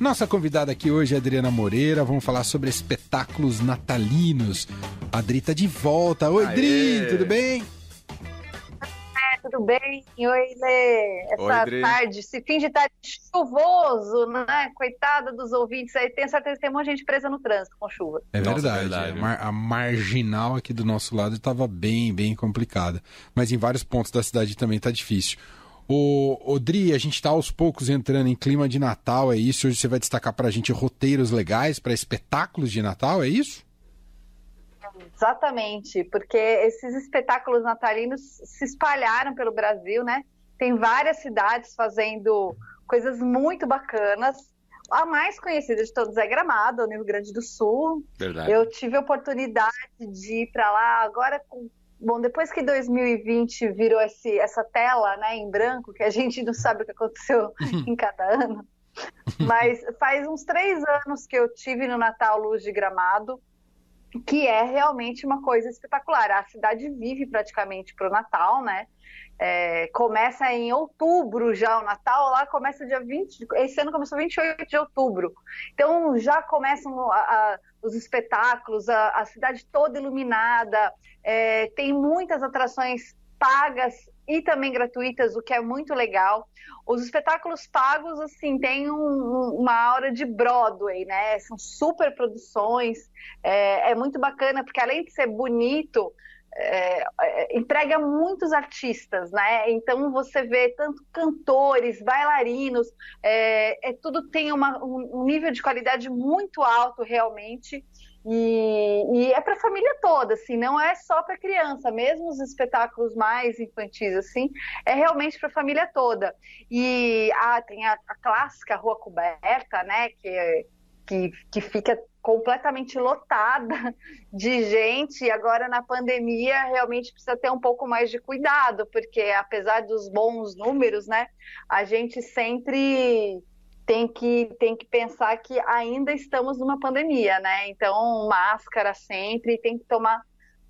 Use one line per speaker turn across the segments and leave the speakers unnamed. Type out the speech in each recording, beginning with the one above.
Nossa convidada aqui hoje é Adriana Moreira. Vamos falar sobre espetáculos natalinos. A Adri tá de volta. Oi, Aê. Dri, tudo bem?
tudo bem? Oi, Lê. Essa Oi, tarde, esse fim de tarde chuvoso, né? Coitada dos ouvintes aí. Tenho certeza que tem um monte de gente presa no trânsito com chuva.
É verdade. Nossa, é verdade. A, mar a, marginal aqui do nosso lado estava bem, bem complicada. Mas em vários pontos da cidade também está difícil. O Odri, a gente está aos poucos entrando em clima de Natal, é isso? Hoje você vai destacar para a gente roteiros legais para espetáculos de Natal, é isso?
Exatamente, porque esses espetáculos natalinos se espalharam pelo Brasil, né? Tem várias cidades fazendo coisas muito bacanas. A mais conhecida de todos é Gramado, no Rio Grande do Sul. Verdade. Eu tive a oportunidade de ir para lá agora com Bom, depois que 2020 virou esse, essa tela né, em branco, que a gente não sabe o que aconteceu em cada ano, mas faz uns três anos que eu tive no Natal Luz de Gramado, que é realmente uma coisa espetacular. A cidade vive praticamente para o Natal, né? É, começa em outubro já o Natal, lá começa dia 20, esse ano começou 28 de outubro. Então já começam a, a, os espetáculos, a, a, cidade toda iluminada, é, tem muitas atrações pagas e também gratuitas, o que é muito legal. Os espetáculos pagos, assim, tem um, uma aura de Broadway, né? São super produções, é, é muito bacana, porque além de ser bonito, é, é, muitos artistas, né? Então você vê tanto cantores, bailarinos, é, é tudo tem uma, um nível de qualidade muito alto realmente. E, e é para a família toda, assim, não é só para criança, mesmo os espetáculos mais infantis, assim, é realmente para a família toda. E ah, tem a, a clássica Rua Coberta, né, que, que, que fica completamente lotada de gente. E agora na pandemia realmente precisa ter um pouco mais de cuidado, porque apesar dos bons números, né, a gente sempre tem que, tem que pensar que ainda estamos numa pandemia, né? Então, máscara sempre, tem que tomar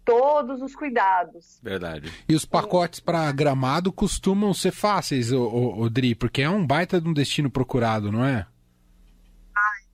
todos os cuidados.
Verdade. E os pacotes para gramado costumam ser fáceis, o, o, o, Dri, porque é um baita de um destino procurado, não é?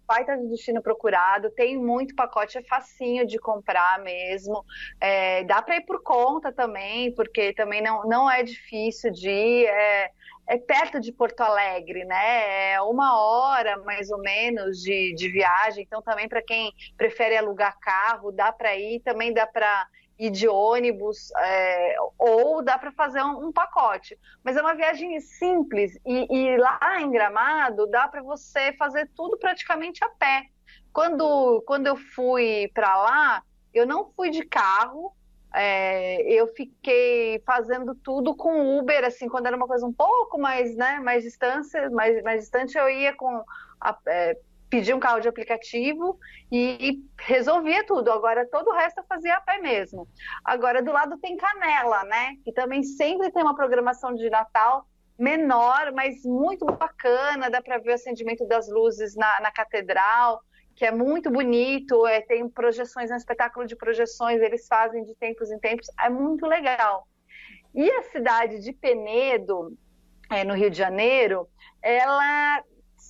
Baita de destino procurado, tem muito pacote, é facinho de comprar mesmo. É, dá para ir por conta também, porque também não, não é difícil de ir. É, é perto de Porto Alegre, né? É uma hora mais ou menos de, de viagem. Então, também para quem prefere alugar carro, dá para ir, também dá para ir de ônibus, é, ou dá para fazer um, um, pacote. Mas é uma viagem simples e, e lá em Gramado dá para você fazer tudo praticamente a pé. Quando, quando eu fui para lá, eu não fui de carro, é, eu fiquei fazendo tudo com Uber, assim, quando era uma coisa um pouco mais, né, mais distância, mais, mais distante, eu ia com a, é, pedir um carro de aplicativo e, resolvia tudo. Agora todo o resto eu fazia a pé mesmo. Agora do lado tem Canela, né, que também sempre tem uma programação de Natal menor, mas muito bacana, dá para ver o acendimento das luzes na, na catedral que é muito bonito, é, tem projeções, é um espetáculo de projeções, eles fazem de tempos em tempos, é muito legal. E a cidade de Penedo, é, no Rio de Janeiro, ela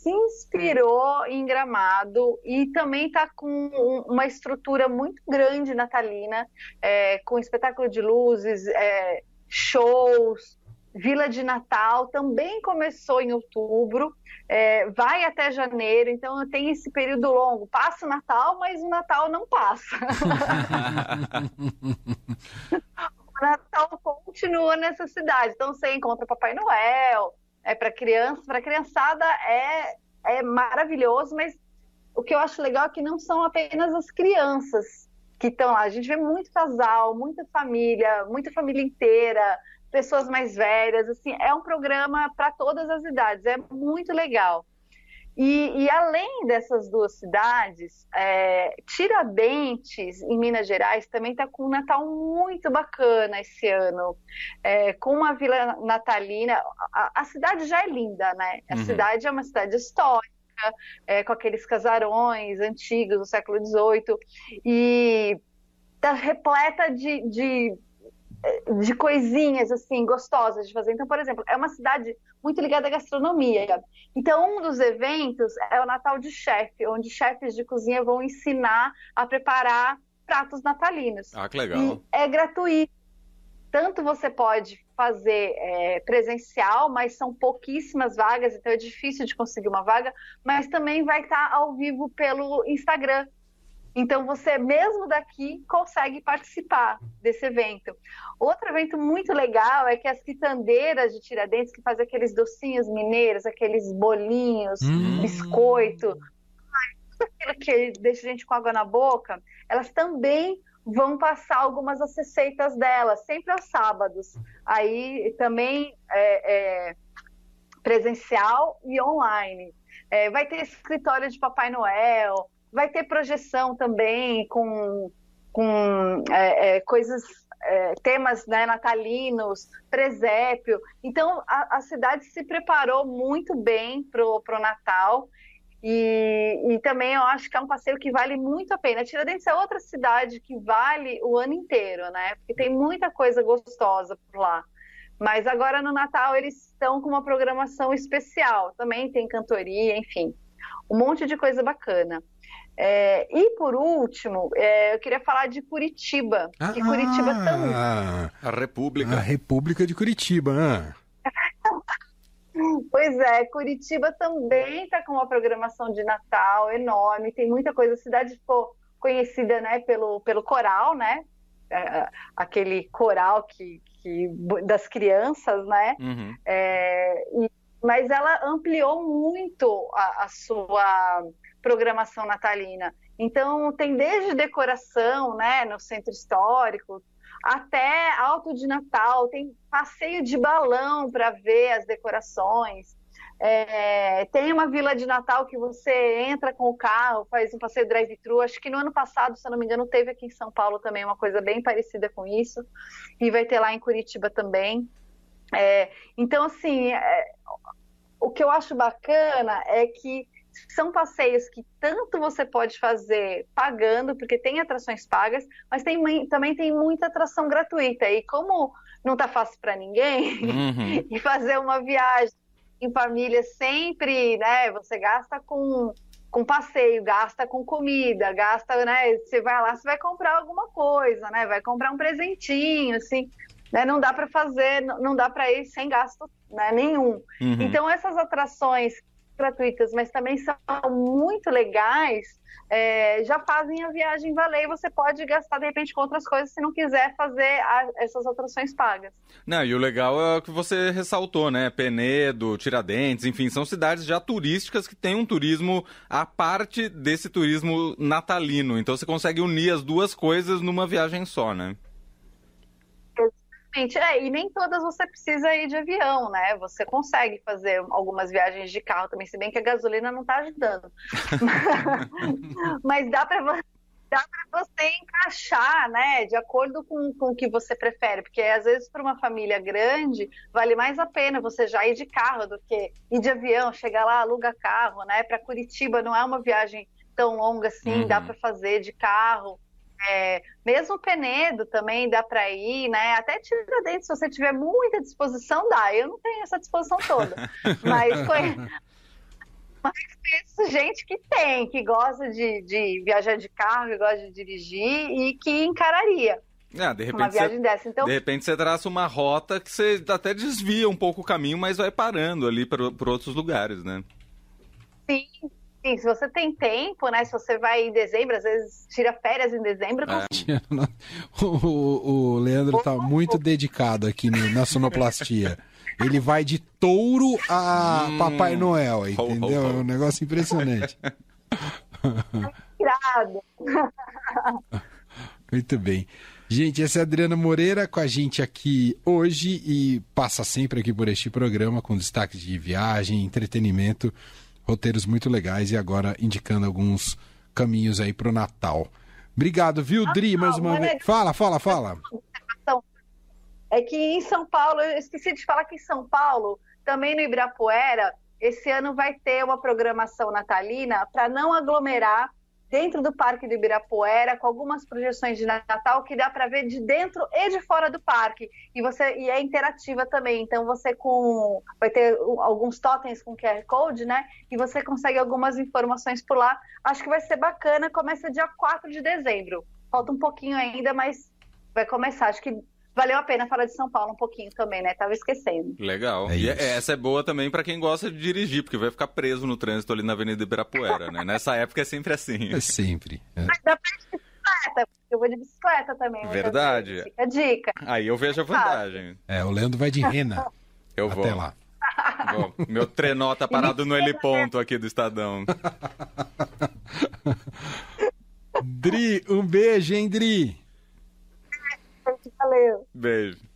se inspirou em Gramado e também está com uma estrutura muito grande natalina, é, com espetáculo de luzes, é, shows, Vila de Natal também começou em outubro, é, vai até janeiro, então tem esse período longo. Passa o Natal, mas o Natal não passa. o Natal continua nessa cidade. Então você encontra Papai Noel, é para criança, para criançada é, é maravilhoso, mas o que eu acho legal é que não são apenas as crianças que estão lá. A gente vê muito casal, muita família, muita família inteira pessoas mais velhas, assim, é um programa para todas as idades, é muito legal. E, e além dessas duas cidades, é, Tiradentes, em Minas Gerais, também está com um Natal muito bacana esse ano, é, com uma vila natalina. A, a, cidade já é linda, né? A uhum. cidade é uma cidade histórica. É, com aqueles casarões antigos do século XVIII e está repleta de, de de coisinhas assim gostosas de fazer. Então, por exemplo, é uma cidade muito ligada à gastronomia. Então, um dos eventos é o Natal de Chefe, onde chefes de cozinha vão ensinar a preparar pratos natalinos.
Ah, que legal.
E é gratuito. Tanto você pode fazer é, presencial, mas são pouquíssimas vagas, então é difícil de conseguir uma vaga, mas também vai estar ao vivo pelo Instagram. Então você mesmo daqui consegue participar desse evento. Outro evento muito legal é que as quitandeiras de Tiradentes que fazem aqueles docinhos mineiros, aqueles bolinhos, hum. biscoito, tudo aquilo que deixa a gente com água na boca, elas também vão passar algumas das receitas dela, sempre aos sábados. Aí também é, é, presencial e online. É, vai ter escritório de Papai Noel, vai ter projeção também com, com é, é, coisas, é, temas né, natalinos, presépio. Então a, a cidade se preparou muito bem para o Natal. E, e, também eu acho que é um passeio que vale muito a pena. Tiradentes é outra cidade que vale o ano inteiro, né? Porque tem muita coisa gostosa por lá. Mas agora no Natal eles estão com uma programação especial. Também tem cantoria, enfim, um monte de coisa bacana. É, e por último, é, eu queria falar de Curitiba. Ah, que Curitiba também.
A República.
A República de Curitiba. Ah.
Pois é, Curitiba também está com uma programação de Natal enorme, tem muita coisa. A cidade ficou conhecida né, pelo, pelo coral, né? É, é aquele coral que, que, das crianças, né? Uhum. É, e, mas ela ampliou muito a, a sua programação natalina. Então tem desde decoração, né, no centro histórico, até alto de Natal, tem passeio de balão para ver as decorações. É, tem uma vila de Natal que você entra com o carro, faz um passeio drive-thru. Acho que no ano passado, se eu não me engano, teve aqui em São Paulo também uma coisa bem parecida com isso. E vai ter lá em Curitiba também. É, então, assim, é, o que eu acho bacana é que são passeios que tanto você pode fazer pagando, porque tem atrações pagas, mas tem, também tem muita atração gratuita. E como não está fácil para ninguém, uhum. e fazer uma viagem em família sempre, né? Você gasta com, com passeio, gasta com comida, gasta, né? Você vai lá, você vai comprar alguma coisa, né? Vai comprar um presentinho, assim. Né, não dá para fazer, não dá para ir sem gasto né, nenhum. Uhum. Então essas atrações gratuitas, mas também são muito legais, é, já fazem a viagem valer e você pode gastar de repente com outras coisas se não quiser fazer a, essas atrações pagas.
Não, e o legal é o que você ressaltou, né? Penedo, Tiradentes, enfim, são cidades já turísticas que têm um turismo à parte desse turismo natalino. Então você consegue unir as duas coisas numa viagem só, né?
Exatamente. É, e nem todas você precisa ir de avião, né? Você consegue fazer algumas viagens de carro também, se bem que a gasolina não está ajudando. Mas dá para dá para você encaixar, né, de acordo com, com o que você prefere, porque às vezes para uma família grande vale mais a pena você já ir de carro do que ir de avião, chegar lá, aluga carro, né? Para Curitiba não é uma viagem tão longa assim, uhum. dá para fazer de carro. É, mesmo Penedo também dá para ir, né? Até Tiradentes, se você tiver muita disposição, dá. Eu não tenho essa disposição toda. Mas, foi... Mas conheço gente que tem, que gosta de, de viajar de carro, que gosta de dirigir e que encararia.
Ah, de repente uma viagem você, dessa. Então... De repente você traça uma rota que você até desvia um pouco o caminho, mas vai parando ali para outros lugares, né?
Sim, Sim, se você tem tempo, né? Se você vai em dezembro, às vezes tira férias em dezembro. É.
O, o, Leandro tá muito dedicado aqui no, na sonoplastia. Ele vai de touro a hum. Papai Noel, entendeu? É um negócio impressionante.
Irado.
Muito bem. Gente, essa é a Adriana Moreira com a gente aqui hoje e passa sempre aqui por este programa com destaques de viagem, entretenimento roteiros muito legais e agora indicando alguns caminhos aí para o Natal. Obrigado, viu, Dri, mais uma vez. Fala, fala, fala.
É que em São Paulo, eu esqueci de falar que em São Paulo, também no Ibirapuera, esse ano vai ter uma programação natalina para não aglomerar dentro do Parque do Ibirapuera, com algumas projeções de Natal que dá para ver de dentro e de fora do parque. E você e é interativa também. Então você com vai ter alguns totens com QR Code, né? E você consegue algumas informações por lá. Acho que vai ser bacana. Começa dia 4 de dezembro. Falta um pouquinho ainda, mas vai começar. Acho que valeu a pena falar de São Paulo um pouquinho também, né? Tava esquecendo.
Legal. É e essa é boa também para quem gosta de dirigir, porque vai ficar preso no trânsito ali na Avenida Ibirapuera, né? Nessa época é sempre assim.
É sempre. É.
Mas dá pra ir de bicicleta, eu vou de bicicleta também.
Verdade.
Fica a dica.
Aí eu vejo a vantagem.
É, o Leandro vai de rena.
eu
vou. Até lá.
Bom, meu trenó tá parado no heliponto aqui do Estadão.
Dri, um beijo, hein, Dri?
Valeu.
Beijo.